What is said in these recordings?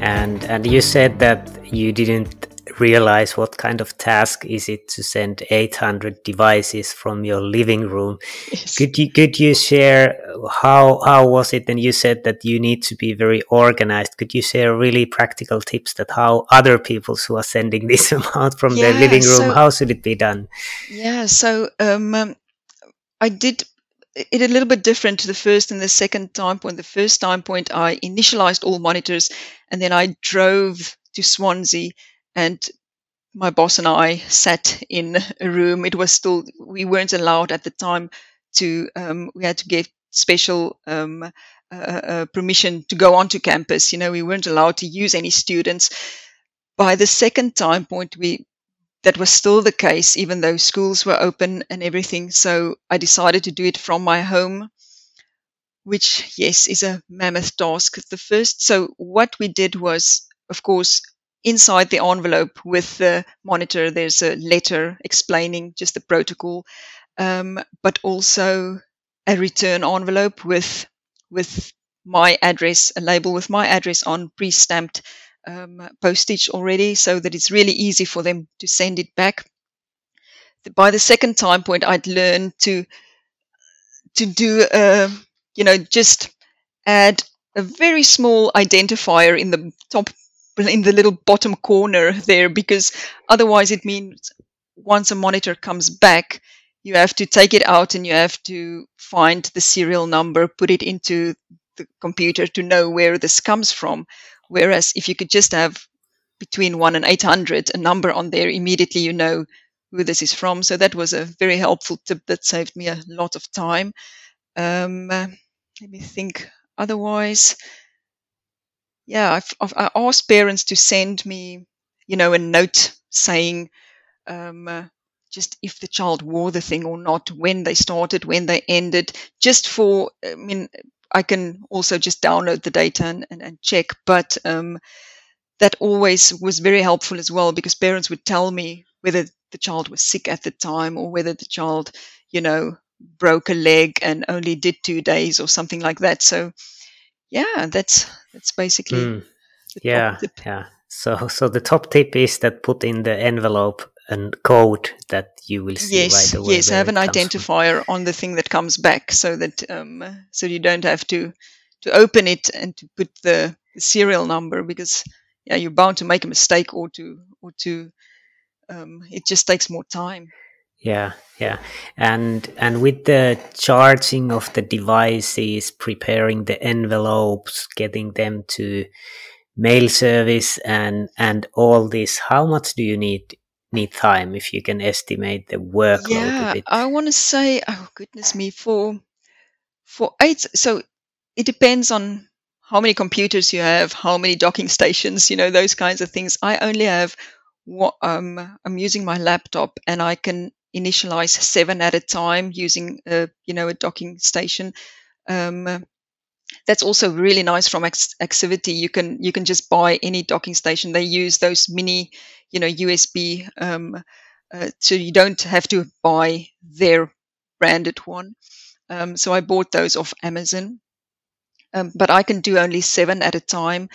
And and you said that you didn't realize what kind of task is it to send 800 devices from your living room. Yes. could you could you share how how was it? And you said that you need to be very organized. Could you share really practical tips that how other people who are sending this amount from yeah, their living room so, how should it be done? Yeah so um, um, i did it a little bit different to the first and the second time point. The first time point i initialized all monitors and then i drove to Swansea and my boss and I sat in a room. It was still, we weren't allowed at the time to, um, we had to get special um, uh, uh, permission to go onto campus. You know, we weren't allowed to use any students. By the second time point, we, that was still the case, even though schools were open and everything. So I decided to do it from my home, which, yes, is a mammoth task. The first, so what we did was of course, inside the envelope with the monitor, there's a letter explaining just the protocol, um, but also a return envelope with with my address, a label with my address on pre-stamped um, postage already, so that it's really easy for them to send it back. By the second time point, I'd learned to to do, uh, you know, just add a very small identifier in the top in the little bottom corner there because otherwise it means once a monitor comes back you have to take it out and you have to find the serial number put it into the computer to know where this comes from. Whereas if you could just have between 1 and 800 a number on there immediately you know who this is from. So that was a very helpful tip that saved me a lot of time. Um, let me think. Otherwise yeah, I've, I've, I asked parents to send me, you know, a note saying um, uh, just if the child wore the thing or not, when they started, when they ended, just for, I mean, I can also just download the data and, and, and check, but um, that always was very helpful as well because parents would tell me whether the child was sick at the time or whether the child, you know, broke a leg and only did two days or something like that. So, yeah, that's that's basically. Mm. Yeah, yeah. So, so the top tip is that put in the envelope and code that you will see yes, right away. Yes, have an identifier from. on the thing that comes back, so that um, so you don't have to to open it and to put the, the serial number because yeah, you're bound to make a mistake or to or to um, it just takes more time. Yeah, yeah. And and with the charging of the devices, preparing the envelopes, getting them to mail service and and all this, how much do you need need time if you can estimate the workload yeah, I want to say, oh goodness me, for for eight so it depends on how many computers you have, how many docking stations, you know, those kinds of things. I only have what um, I'm using my laptop and I can initialize seven at a time using a you know a docking station. Um, that's also really nice from Axivity. You can you can just buy any docking station. They use those mini, you know, USB, um, uh, so you don't have to buy their branded one. Um, so I bought those off Amazon, um, but I can do only seven at a time,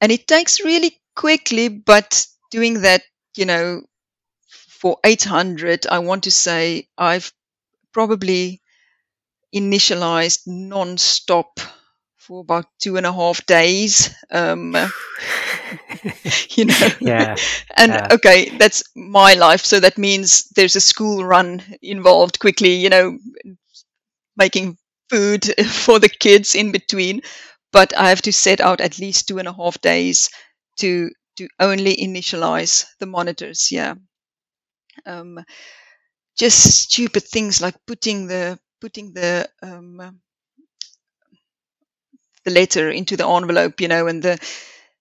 and it takes really quickly. But doing that, you know, for 800, I want to say I've probably initialized non-stop for about two and a half days. Um, you know, yeah. and yeah. okay, that's my life. So that means there's a school run involved quickly. You know, making food for the kids in between. But I have to set out at least two and a half days to to only initialize the monitors. Yeah um, just stupid things like putting the putting the um, the letter into the envelope, you know, and the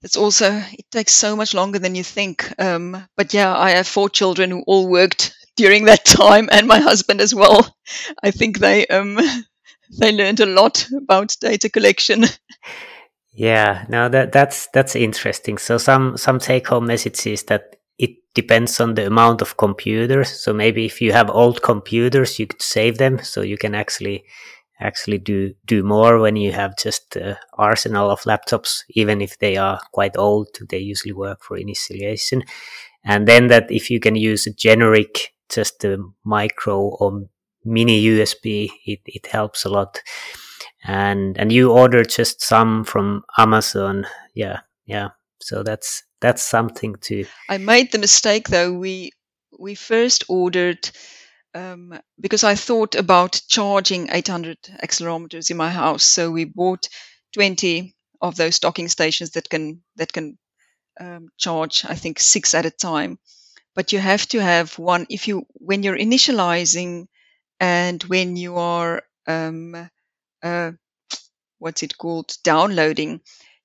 that's also it takes so much longer than you think. Um, but yeah, I have four children who all worked during that time, and my husband as well. I think they um, they learned a lot about data collection. Yeah, no, that that's that's interesting. So some some take home messages that it depends on the amount of computers. So maybe if you have old computers, you could save them, so you can actually actually do do more when you have just an arsenal of laptops, even if they are quite old. They usually work for initialization, and then that if you can use a generic, just a micro or mini USB, it it helps a lot. And and you order just some from Amazon, yeah, yeah. So that's that's something to. I made the mistake though. We we first ordered um, because I thought about charging 800 accelerometers in my house. So we bought 20 of those docking stations that can that can um, charge, I think, six at a time. But you have to have one if you when you're initializing and when you are um, uh, what's it called downloading.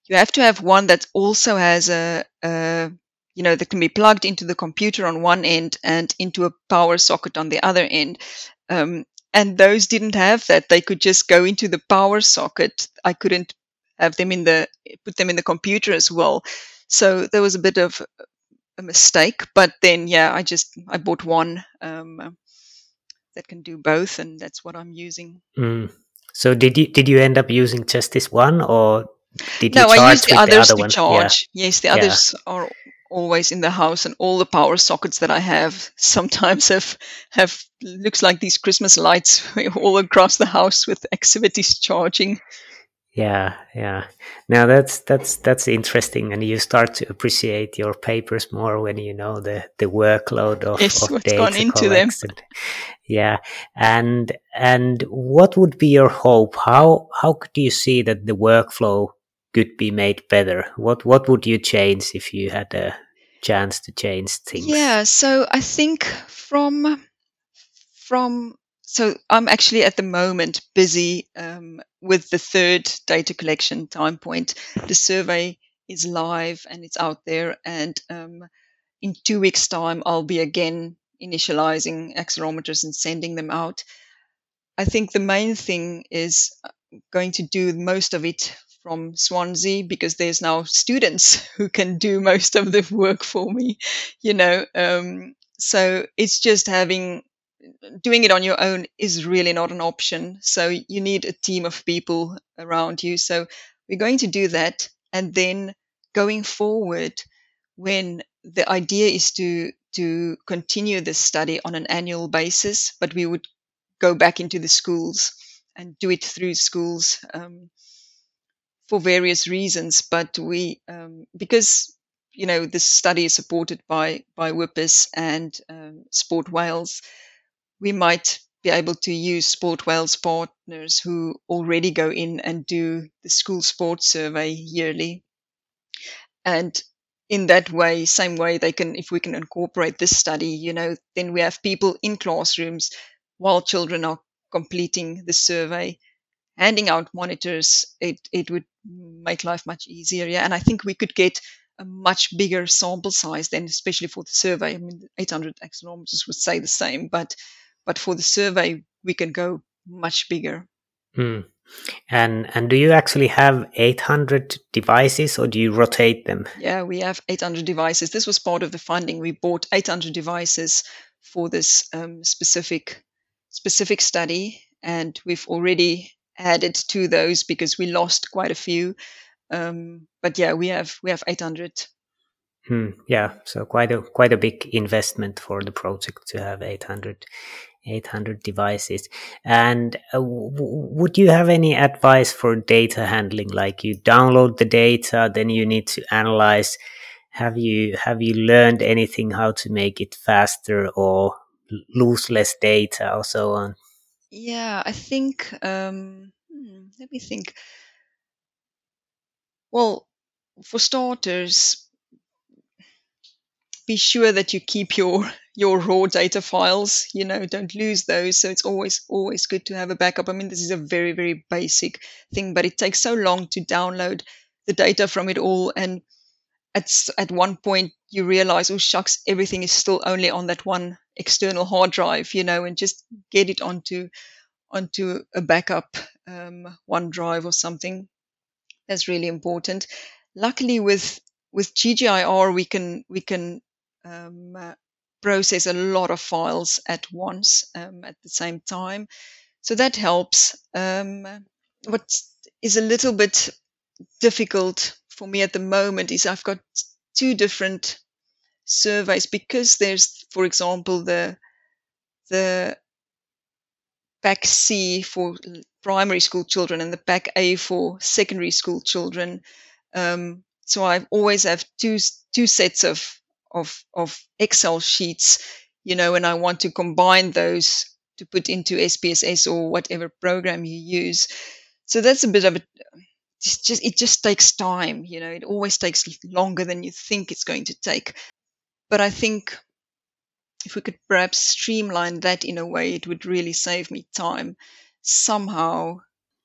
You have to have one that also has a, a you know, that can be plugged into the computer on one end and into a power socket on the other end. Um, and those didn't have that. They could just go into the power socket. I couldn't have them in the put them in the computer as well. So there was a bit of a mistake. But then, yeah, I just I bought one um, that can do both, and that's what I'm using. Mm. So did you did you end up using just this one, or did no, you charge I use the others the other to one? charge. Yes, the Yeah. others are always in the house, and all the power sockets that I have sometimes have have looks like these Christmas lights all across the house with Axivities charging. Yeah, yeah. Now that's that's that's interesting, and you start to appreciate your papers more when you know the the workload of, Yes, of what's gone into them. collection. Yeah, and and what would be your hope? How how could you see that the workflow could be made better? What what would you change if you had a chance to change things? Yeah, so I think from from so I'm actually at the moment busy um, with the third data collection time point. The survey is live and it's out there, and um, in two weeks' time, I'll be again initializing accelerometers and sending them out. I think the main thing is uh, going to do most of it from Swansea because there's now students who can do most of the work for me, you know. Um, so it's just having doing it on your own is really not an option. So you need a team of people around you. So we're going to do that, and then going forward, when the idea is to to continue this study on an annual basis, but we would go back into the schools and do it through schools um, for various reasons. But we, um, because you know, this study is supported by by WIPIS and um, Sport Wales, we might be able to use Sport Wales partners who already go in and do the school sports survey yearly. And in that way, same way they can, if we can incorporate this study, you know, then we have people in classrooms while children are completing the survey, handing out monitors. It it would make life much easier. Yeah, and I think we could get a much bigger sample size then, especially for the survey. I mean, 800 accelerometers would say the same, but but for the survey, we can go much bigger. Hmm. And and do you actually have 800 devices, or do you rotate them? Yeah, we have 800 devices. This was part of the funding. We bought 800 devices for this um, specific specific study, and we've already added to those because we lost quite a few. Um, but yeah, we have we have 800. Hmm. Yeah, so quite a quite a big investment for the project to have 800 800 devices. And uh, w- would you have any advice for data handling? Like you download the data, then you need to analyze. Have you have you learned anything how to make it faster or lose less data or so on? Yeah, I think. Um, hmm, let me think. Well, for starters, be sure that you keep your your raw data files you know don't lose those so it's always always good to have a backup i mean this is a very very basic thing but it takes so long to download the data from it all and at at one point you realize, oh shucks, everything is still only on that one external hard drive, you know, and just get it onto onto a backup um, OneDrive or something. That's really important. Luckily, with with GGIR, we can we can um, uh, process a lot of files at once um, at the same time, so that helps. Um, what is a little bit difficult for me at the moment is I've got two different surveys because there's, for example, the the PAQ-C for primary school children and the PAQ-A for secondary school children. Um, so I always have two two sets of of of Excel sheets, you know, and I want to combine those to put into SPSS or whatever program you use. So that's a bit of a it's just it just takes time you know it always takes longer than you think it's going to take. But i think if we could perhaps streamline that in a way it would really save me time somehow.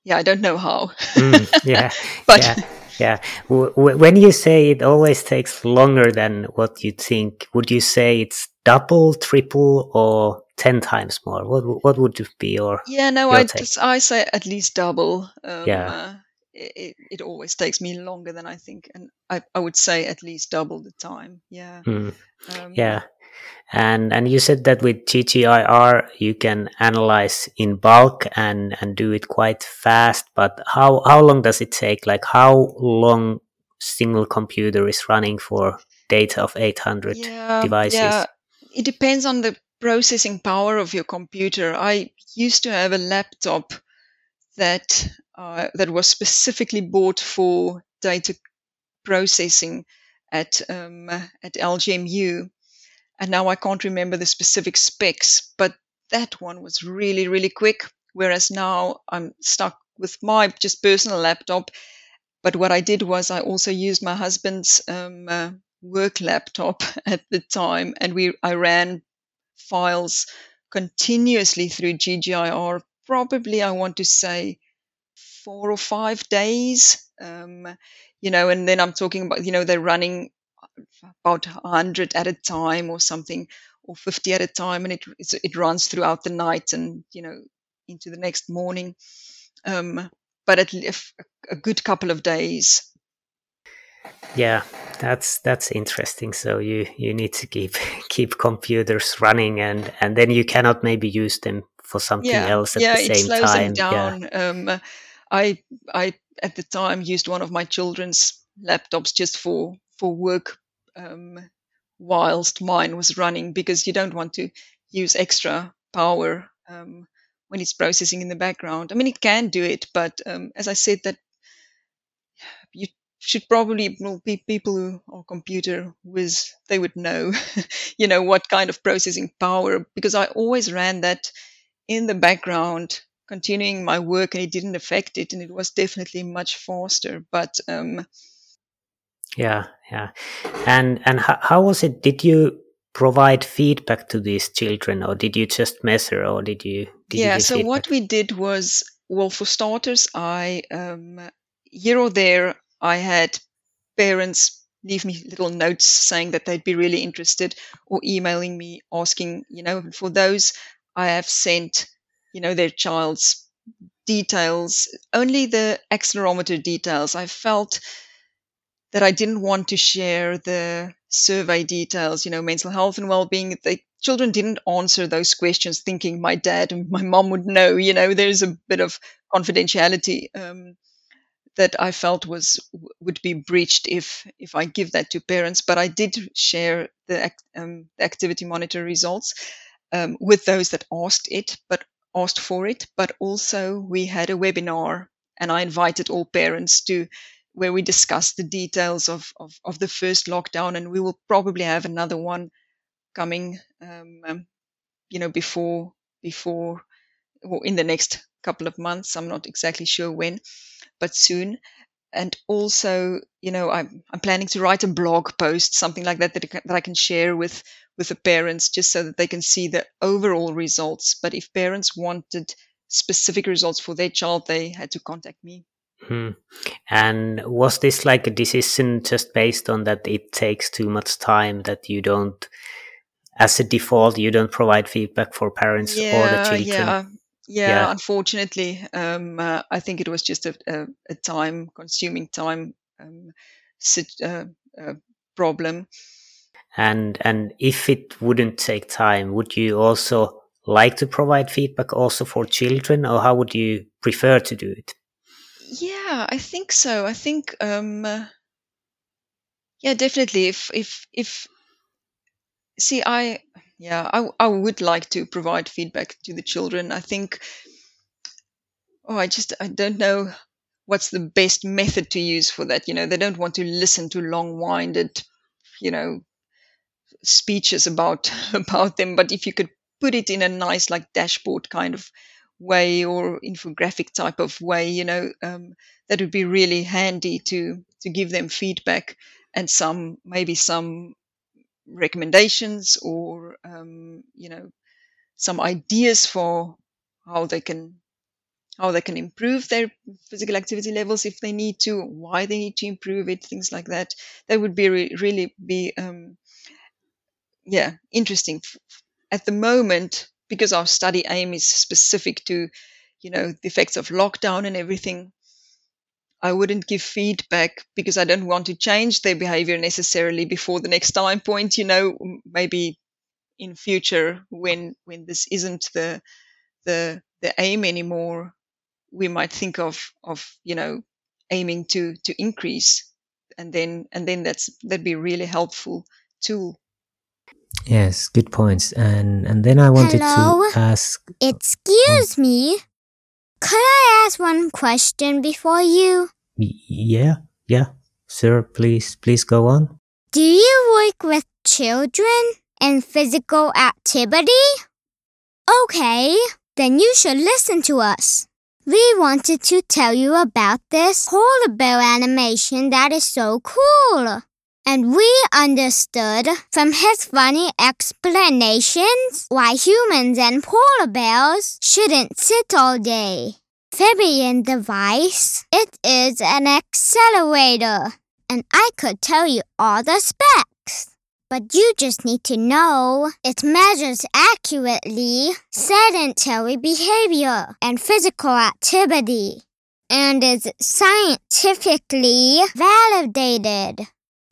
Yeah i don't know how. Mm, yeah but yeah yeah. When you say it always takes longer than what you think would you say it's double triple or 10 times more? What what would be your yeah no your i just i say at least double um, yeah. uh, it, it always takes me longer than I think, and I, I would say at least double the time. Yeah. Mm. Um, yeah. And and you said that with GGIR you can analyze in bulk and and do it quite fast. But how how long does it take? Like how long single computer is running for data of 800 yeah, devices? Yeah, it depends on the processing power of your computer. I used to have a laptop that uh, that was specifically bought for data processing at um, at LJMU, and now I can't remember the specific specs, but that one was really really quick. Whereas now I'm stuck with my just personal laptop. But what I did was I also used my husband's um, uh, work laptop at the time, and we I ran files continuously through GGIR. Probably I want to say four or five days. Um, you know, and then I'm talking about, you know, they're running about 100 at a time or something, or 50 at a time, and it it runs throughout the night and you know into the next morning. Um, but at least a good couple of days. Yeah, that's that's interesting. So you you need to keep keep computers running, and and then you cannot maybe use them for something yeah, else at yeah, the same time. Yeah, it slows. Them down. Yeah. Um, I I at the time used one of my children's laptops just for for work um, whilst mine was running because you don't want to use extra power um, when it's processing in the background. I mean, it can do it, but um, as I said, that you should probably well, people who are computer whiz they would know, you know, what kind of processing power because I always ran that in the background continuing my work and it didn't affect it and it was definitely much faster but um yeah yeah and and how, how was it did you provide feedback to these children or did you just measure or did you did yeah you so feedback? what we did was well for starters i um here or there i had parents leave me little notes saying that they'd be really interested or emailing me asking you know for those i have sent you know, their child's details, only the accelerometer details. I felt that I didn't want to share the survey details, you know, mental health and well-being. The children didn't answer those questions thinking my dad and my mom would know, you know, there's a bit of confidentiality um, that I felt was would be breached if if I give that to parents. But I did share the, um, activity monitor results um, with those that asked it, but asked for it, but also we had a webinar and I invited all parents to where we discussed the details of, of, of the first lockdown and we will probably have another one coming um, um, you know before before or in the next couple of months. I'm not exactly sure when but soon. And also you know i'm, I'm planning to write a blog post something like that that, that i can share with with the parents just so that they can see the overall results. But if parents wanted specific results for their child, they had to contact me. Hmm. And was this like a decision just based on that it takes too much time that you don't, as a default, you don't provide feedback for parents yeah, or the children? Yeah, yeah. yeah. Unfortunately, um, uh, I think it was just a, a, a time-consuming time um, uh, uh, problem. And and if it wouldn't take time, would you also like to provide feedback also for children, or how would you prefer to do it? Yeah, I think so. I think, um, yeah, definitely. If if if see, I yeah, I I would like to provide feedback to the children. I think. Oh, I just I don't know what's the best method to use for that. You know, they don't want to listen to long-winded, you know, speeches about about them. But if you could put it in a nice like dashboard kind of way or infographic type of way, you know, um, that would be really handy to to give them feedback and some maybe some recommendations or um, you know some ideas for how they can how they can improve their physical activity levels if they need to, why they need to improve it, things like that. That would be re- really be um, yeah interesting. At the moment, because our study aim is specific to, you know, the effects of lockdown and everything, I wouldn't give feedback because I don't want to change their behavior necessarily before the next time point. You know, maybe in future when when this isn't the the the aim anymore, we might think of of you know aiming to to increase, and then and then that's that'd be a really helpful tool. Yes, good points. And and then I wanted Hello? to ask. Excuse oh. me. Could I ask one question before you? Yeah, yeah, sir. Please, please go on. Do you work with children and physical activity? Okay, then you should listen to us. We wanted to tell you about this polar bear animation that is so cool. And we understood from his funny explanations why humans and polar bears shouldn't sit all day. Fibion device, it is an accelerator, and I could tell you all the specs. But you just need to know it measures accurately sedentary behavior and physical activity and is scientifically validated.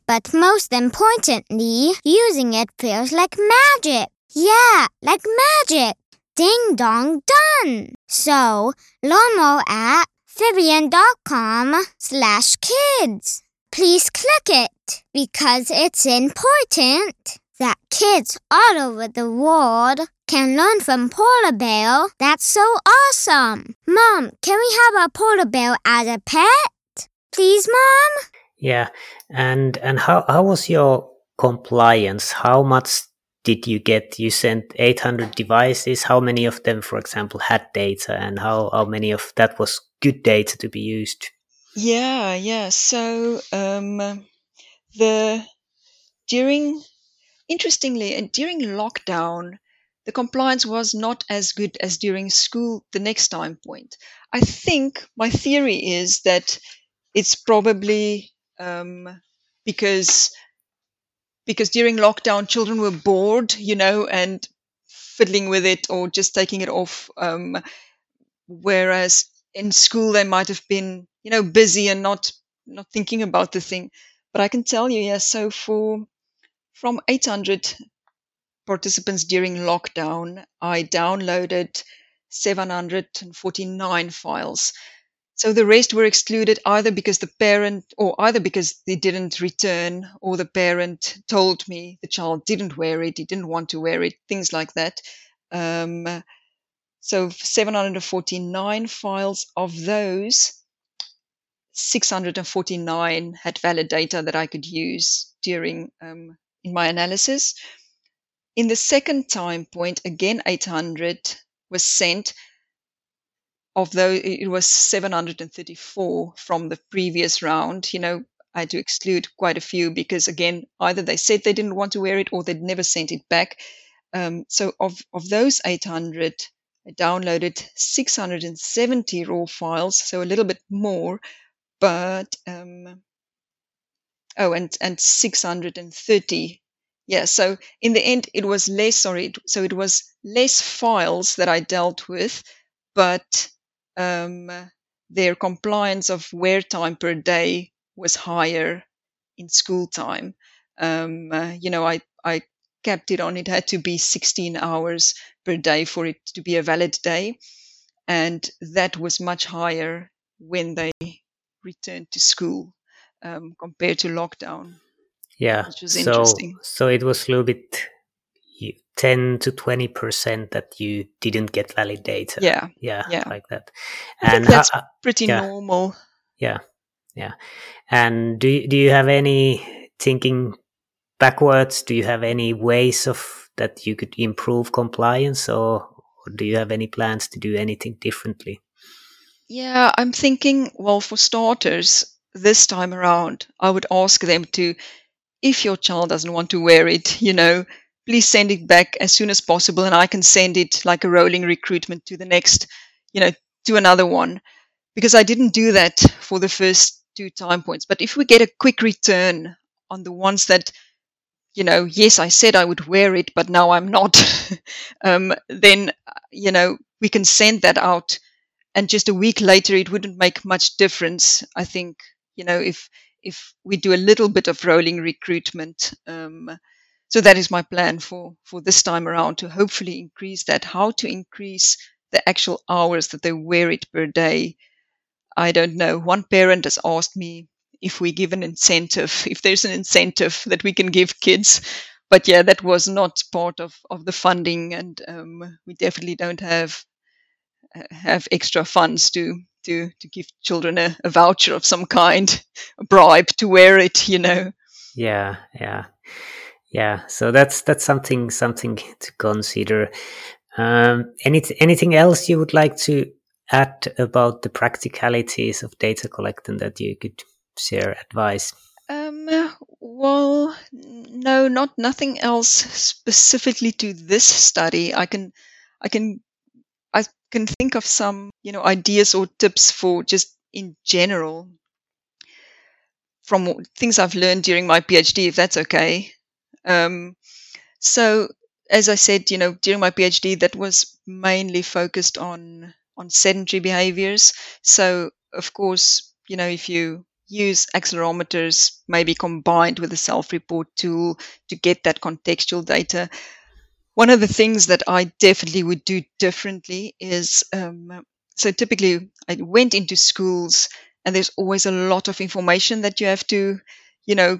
But most importantly, using it feels like magic. Yeah, like magic. Ding dong done. So, more at Fibion.com slash kids please click it because it's important that kids all over the world can learn from polar bear. That's so awesome. Mom, can we have a polar bear as a pet? Please, Mom? Yeah. And and how how was your compliance? How much did you get? You sent 800 devices. How many of them, for example, had data and how, how many of that was good data to be used? Yeah, yeah. So um, the during interestingly, and during lockdown, the compliance was not as good as during school. The next time point, I think my theory is that it's probably um, because because during lockdown, children were bored, you know, and fiddling with it or just taking it off. Um, whereas in school, they might have been you know, busy and not not thinking about the thing. But I can tell you, yes. Yeah, so for from 800 participants during lockdown, I downloaded 749 files. So the rest were excluded either because the parent, or either because they didn't return, or the parent told me the child didn't wear it, he didn't want to wear it, things like that. Um, so 749 files of those, 649 had valid data that I could use during um, in my analysis. In the second time point, again 800 was sent. Although it was 734 from the previous round, you know, I had to exclude quite a few because again, either they said they didn't want to wear it or they'd never sent it back. Um, so of of those 800, I downloaded 670 raw files, so a little bit more but um, oh, and and 630. Yeah, so in the end, it was less. Sorry, so it was less files that I dealt with, but um, their compliance of wear time per day was higher in school time. Um, uh, you know, I I kept it on. It had to be 16 hours per day for it to be a valid day, and that was much higher when they returned to school um, compared to lockdown. Yeah, which was so interesting. so it was a little bit 10 to 20 percent that you didn't get valid data. Yeah, yeah, yeah. like that. I think ho- that's pretty yeah. normal. Yeah, yeah. And do you, do you have any thinking backwards? Do you have any ways of that you could improve compliance, or, or do you have any plans to do anything differently? Yeah, I'm thinking, well, for starters, this time around, I would ask them to, if your child doesn't want to wear it, you know, please send it back as soon as possible, and I can send it like a rolling recruitment to the next, you know, to another one. Because I didn't do that for the first two time points. But if we get a quick return on the ones that, you know, yes, I said I would wear it, but now I'm not, um, then, you know, we can send that out and just a week later it wouldn't make much difference i think you know if if we do a little bit of rolling recruitment um, so that is my plan for for this time around to hopefully increase that how to increase the actual hours that they wear it per day i don't know one parent has asked me if we give an incentive if there's an incentive that we can give kids but yeah that was not part of of the funding and um, we definitely don't have have extra funds to to to give children a, a voucher of some kind, a bribe to wear it. You know. Yeah, yeah, yeah. So that's that's something something to consider. Um, any, anything else you would like to add about the practicalities of data collecting that you could share advice? Um, well, no, not nothing else specifically to this study. I can, I can, I can think of some, you know, ideas or tips for just in general from things I've learned during my PhD, if that's okay. Um, so, as I said, you know, during my PhD, that was mainly focused on on sedentary behaviors. So, of course, you know, if you use accelerometers, maybe combined with a self-report tool to get that contextual data, one of the things that I definitely would do differently is um, so typically I went into schools and there's always a lot of information that you have to, you know,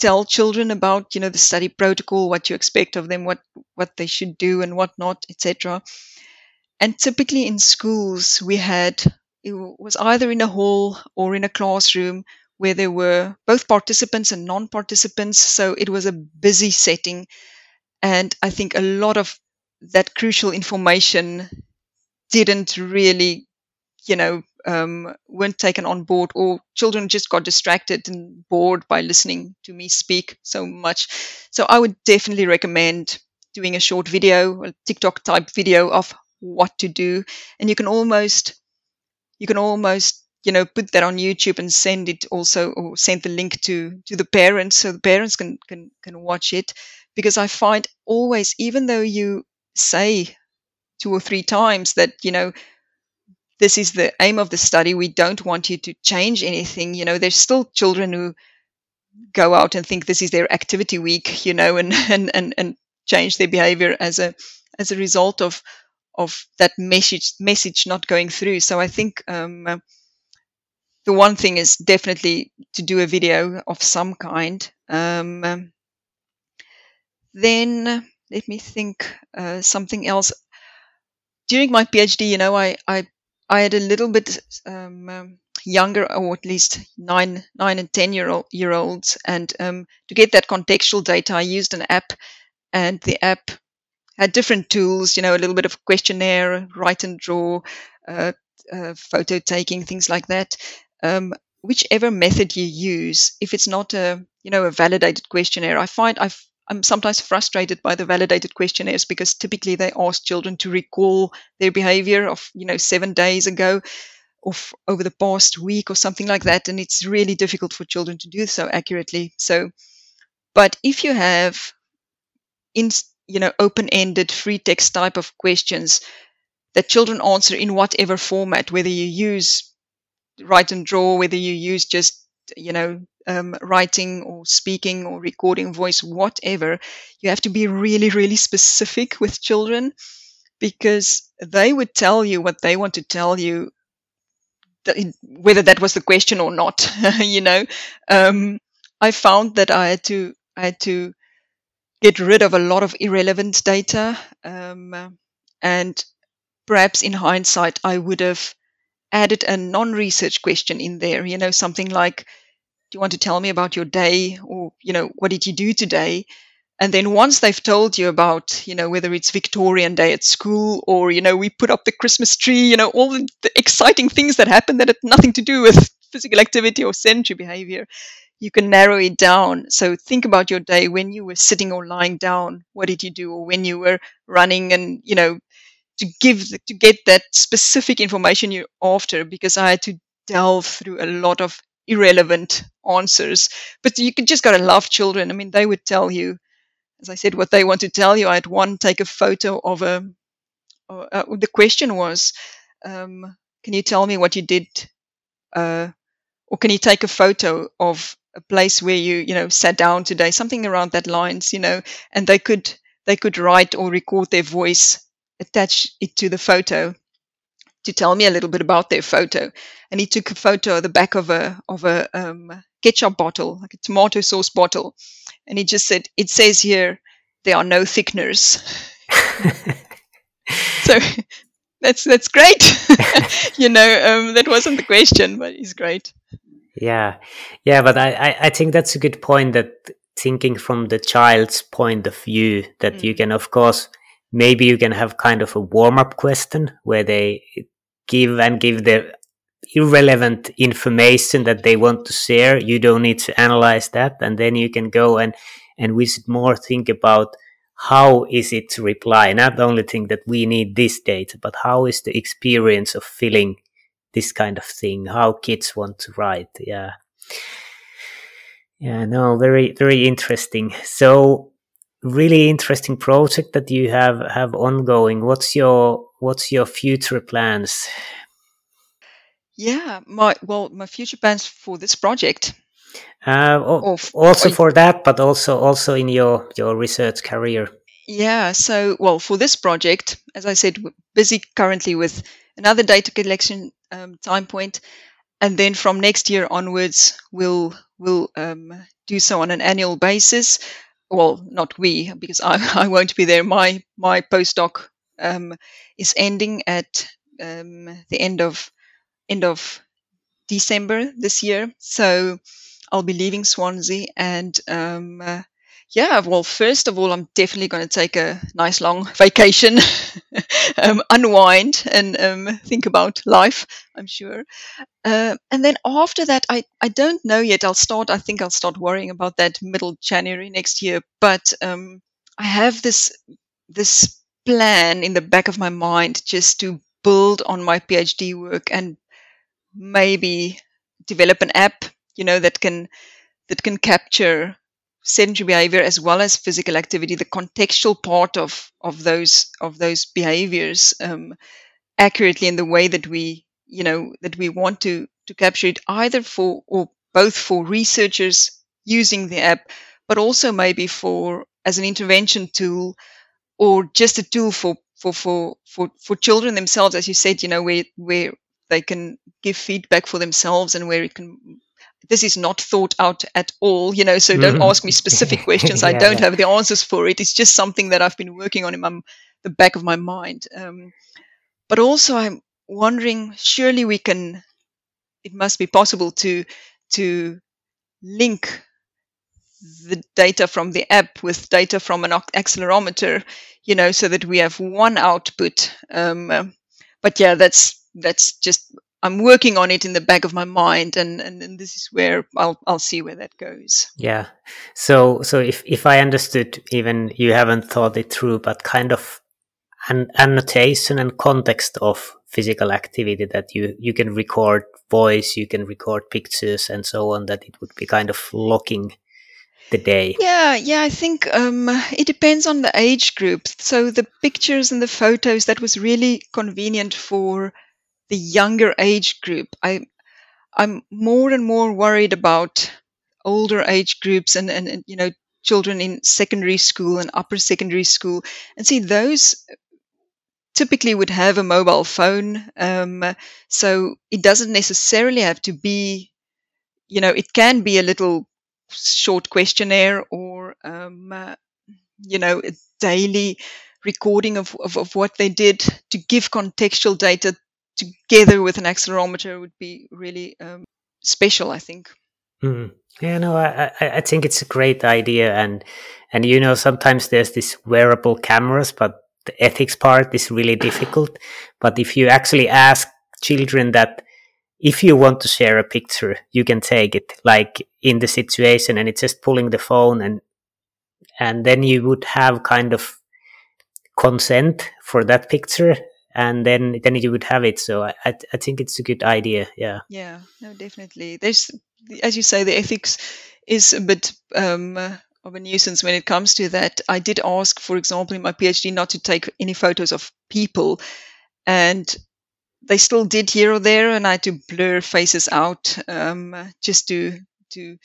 tell children about, you know, the study protocol, what you expect of them, what what they should do and what not, etc. And typically in schools we had it was either in a hall or in a classroom where there were both participants and non-participants, so it was a busy setting and I think a lot of that crucial information didn't really, you know, um, weren't taken on board, or children just got distracted and bored by listening to me speak so much. So I would definitely recommend doing a short video, a TikTok type video of what to do, and you can almost, you can almost you know put that on youtube and send it also or send the link to to the parents so the parents can can can watch it because i find always even though you say two or three times that you know this is the aim of the study we don't want you to change anything you know there's still children who go out and think this is their activity week you know and and and, and change their behavior as a as a result of of that message message not going through so i think um, the one thing is definitely to do a video of some kind. Um, then let me think uh, something else. During my PhD, you know, I I, I had a little bit um, um, younger, or at least nine nine and ten year old year olds, and um, to get that contextual data, I used an app, and the app had different tools. You know, a little bit of questionnaire, write and draw. Uh, uh, photo taking, things like that um, whichever method you use, if it's not a you know a validated questionnaire, I find i am sometimes frustrated by the validated questionnaires because typically they ask children to recall their behavior of you know seven days ago, of over the past week or something like that, and it's really difficult for children to do so accurately. So, but if you have in you know open-ended free text type of questions that children answer in whatever format, whether you use write and draw, whether you use just you know um, writing or speaking or recording voice, whatever, you have to be really, really specific with children because they would tell you what they want to tell you, whether that was the question or not. you know, um, I found that I had to I had to get rid of a lot of irrelevant data, um, and perhaps in hindsight, I would have added a non-research question in there. You know, something like, "Do you want to tell me about your day?" or you know, "What did you do today?" And then once they've told you about, you know, whether it's Victorian Day at school or, you know, we put up the Christmas tree, you know, all the, the exciting things that happen that had nothing to do with physical activity or sedentary behavior, you can narrow it down. So think about your day when you were sitting or lying down. What did you do? Or when you were running and, you know, to give, to get that specific information you're after because I had to delve through a lot of irrelevant answers. But you could just got to love children. I mean, they would tell you, as I said, what they want to tell you. I had one take a photo of a. Uh, uh, the question was, um, "Can you tell me what you did?" Uh, or can you take a photo of a place where you, you know, sat down today? Something around that lines, you know. And they could they could write or record their voice, attach it to the photo to tell me a little bit about their photo. And he took a photo of the back of a of a um, ketchup bottle, like a tomato sauce bottle, and he just said, "It says here there are no thickeners." so that's that's great. you know, um, that wasn't the question, but he's great. Yeah, yeah, but I, I, I think that's a good point. That thinking from the child's point of view, that mm. you can, of course, maybe you can have kind of a warm up question where they give and give the irrelevant information that they want to share. You don't need to analyze that. And then you can go and, and we should more think about how is it to reply? Not only think that we need this data, but how is the experience of filling this kind of thing? How kids want to write? Yeah. Yeah, no, very, very interesting. So really interesting project that you have, have ongoing. What's your, what's your future plans? Yeah, my well, my future plans for this project. Uh, also for that, but also also in your your research career. Yeah. So, well, for this project, as I said, we're busy currently with another data collection um, time point, and then from next year onwards, we'll we'll um, do so on an annual basis. Well, not we, because I, I won't be there. My my postdoc um, is ending at um, the end of end of December this year. So I'll be leaving Swansea and um, uh, yeah, well, first of all, I'm definitely going to take a nice long vacation, um, unwind, and um, think about life. I'm sure. Uh, and then after that, I, I don't know yet. I'll start. I think I'll start worrying about that middle January next year. But um, I have this this plan in the back of my mind just to build on my PhD work and maybe develop an app, you know, that can that can capture sedentary behavior as well as physical activity, the contextual part of of those of those behaviors um, accurately in the way that we, you know, that we want to to capture it, either for or both for researchers using the app, but also maybe for as an intervention tool or just a tool for for for for, for children themselves, as you said, you know, where where they can give feedback for themselves and where it can this is not thought out at all you know so don't mm-hmm. ask me specific questions yeah, i don't yeah. have the answers for it it's just something that i've been working on in my, the back of my mind um, but also i'm wondering surely we can it must be possible to to link the data from the app with data from an accelerometer you know so that we have one output um, but yeah that's that's just I'm working on it in the back of my mind, and, and, and this is where I'll I'll see where that goes. Yeah. So so if if I understood, even you haven't thought it through, but kind of an annotation and context of physical activity that you you can record voice, you can record pictures, and so on. That it would be kind of locking the day. Yeah, yeah, I think um, it depends on the age group. So the pictures and the photos that was really convenient for the younger age group. I I'm more and more worried about older age groups and, and, and you know children in secondary school and upper secondary school and see those typically would have a mobile phone um, so it doesn't necessarily have to be you know it can be a little short questionnaire or um, uh, you know a daily recording of, of, of what they did to give contextual data together with an accelerometer would be really um, special i think mm. yeah no I, I, think it's a great idea and and you know sometimes there's this wearable cameras but the ethics part is really difficult but if you actually ask children that if you want to share a picture you can take it like in the situation and it's just pulling the phone and and then you would have kind of consent for that picture and then then you would have it. So i i think it's a good idea. Yeah. Yeah no definitely. There's as you say the ethics is a bit um, of a nuisance when it comes to that. I did ask for example in my phd not to take any photos of people and they still did here or there and i had to blur faces out um, just to to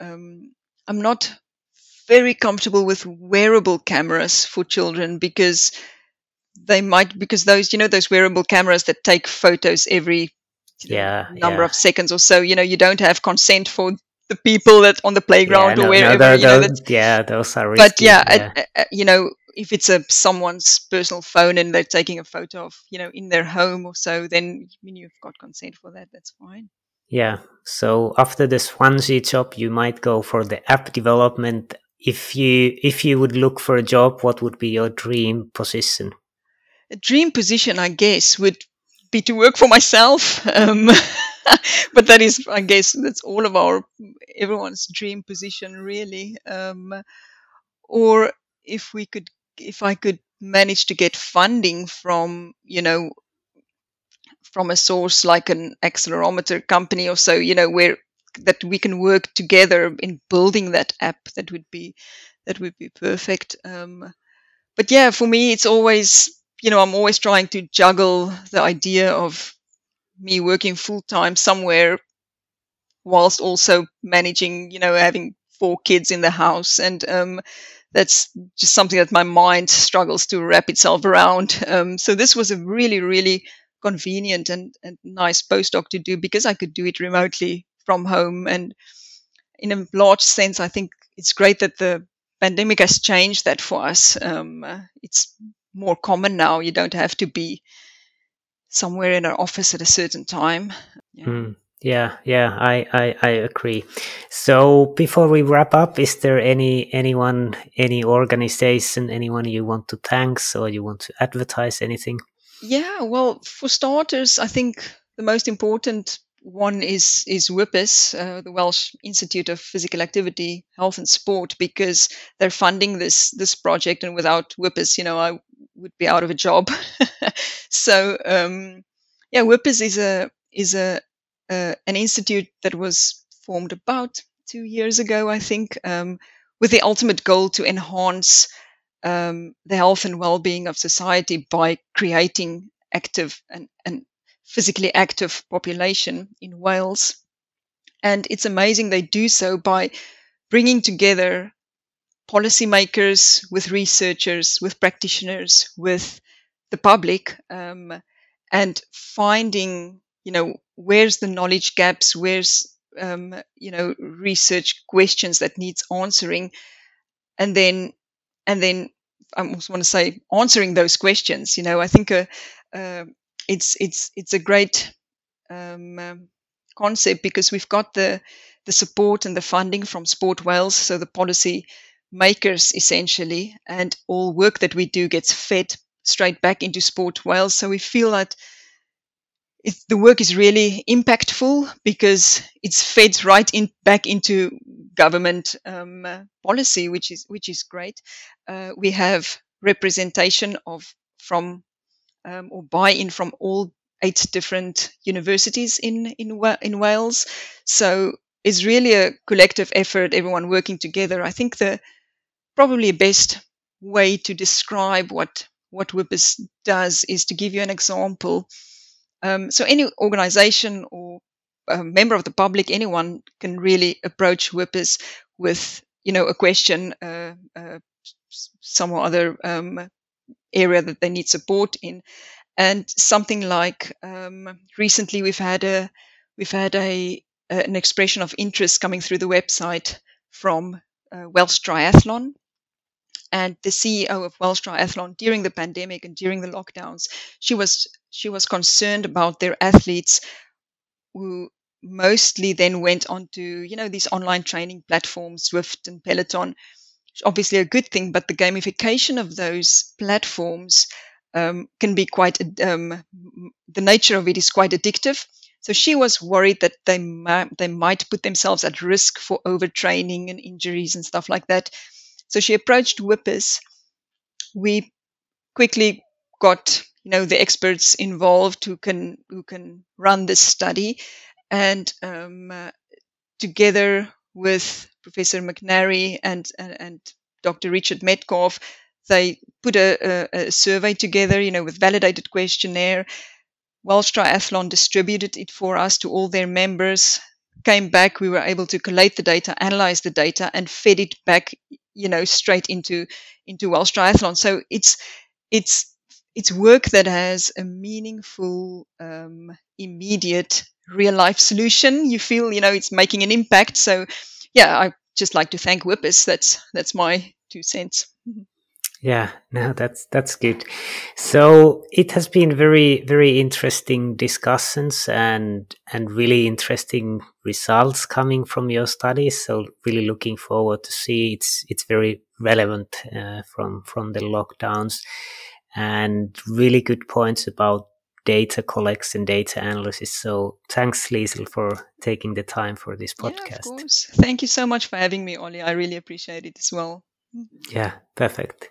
um, i'm not very comfortable with wearable cameras for children because they might because those you know those wearable cameras that take photos every yeah number yeah. of seconds or so you know you don't have consent for the people that on the playground yeah, or no, wherever no, you know, those, yeah those are but risky, yeah, yeah. you know if it's a someone's personal phone and they're taking a photo of you know in their home or so then I mean you've got consent for that that's fine yeah so after the Swansea job you might go for the app development if you if you would look for a job what would be your dream position a dream position, I guess, would be to work for myself. Um, but that is, I guess, that's all of our everyone's dream position, really. Um, or if we could, if I could manage to get funding from, you know, from a source like an accelerometer company or so, you know, where that we can work together in building that app, that would be that would be perfect. Um, but yeah, for me, it's always you know, I'm always trying to juggle the idea of me working full time somewhere whilst also managing, you know, having four kids in the house. And um, that's just something that my mind struggles to wrap itself around. Um, so this was a really, really convenient and, and nice postdoc to do because I could do it remotely from home. And in a large sense, I think it's great that the pandemic has changed that for us. Um, it's more common now. You don't have to be somewhere in an office at a certain time. Yeah. Mm. Yeah, yeah, I, I, I agree. So before we wrap up, is there any anyone, any organization, anyone you want to thank or you want to advertise anything? Yeah, well, for starters, I think the most important one is is WIPAHS, uh, the Welsh Institute of Physical Activity, Health and Sport, because they're funding this this project, and without WIPAHS, you know, I would be out of a job. so um, yeah, WIPAHS is a is a uh, an institute that was formed about two years ago, I think, um, with the ultimate goal to enhance um, the health and well-being of society by creating active and, and physically active population in Wales. And it's amazing they do so by bringing together policymakers, with researchers, with practitioners, with the public, um, and finding, you know, where's the knowledge gaps, where's, um, you know, research questions that needs answering, and then, and then I also want to say answering those questions. You know, I think uh, uh, it's it's it's a great um, um, concept because we've got the the support and the funding from Sport Wales, so the policy makers essentially, and all work that we do gets fed straight back into Sport Wales. So we feel that the work is really impactful because it's fed right in back into government um, uh, policy, which is which is great. Uh, we have representation of from um, or buy-in from all eight different universities in in in Wales. So it's really a collective effort, everyone working together. I think the probably the best way to describe what what WIPAHS does is to give you an example. Um, so any organization or a member of the public, anyone can really approach WIPAHS with, you know, a question, uh, uh, some other um, area that they need support in, and something like um, recently we've had a we've had a an expression of interest coming through the website from uh, Welsh Triathlon, and the CEO of Welsh Triathlon during the pandemic and during the lockdowns, she was she was concerned about their athletes who mostly then went on to you know these online training platforms, Zwift and Peloton. Obviously, a good thing, but the gamification of those platforms um, can be quite um, the nature of it is quite addictive. So she was worried that they ma- they might put themselves at risk for overtraining and injuries and stuff like that. So she approached WIPAHS. We quickly got you know the experts involved who can who can run this study, and um, uh, together with Professor McNarry and, and, and Dr. Richard Metcalfe, they put a, a, a, survey together, you know, with validated questionnaire. Welsh Triathlon distributed it for us to all their members. Came back, we were able to collate the data, analyze the data, and fed it back you know straight into into Welsh Triathlon. So it's it's it's work that has a meaningful, um, immediate, real life solution. You feel you know it's making an impact. So yeah, I just like to thank WIPAHS. That's that's my two cents. Mm-hmm. Yeah, no, that's that's good. So it has been very very interesting discussions and and really interesting results coming from your studies. So really looking forward to see it's it's very relevant uh, from from the lockdowns and really good points about data collection, and data analysis. So thanks, Liesl, for taking the time for this podcast. Yeah, of course. Thank you so much for having me, Olli. I really appreciate it as well. Yeah, perfect.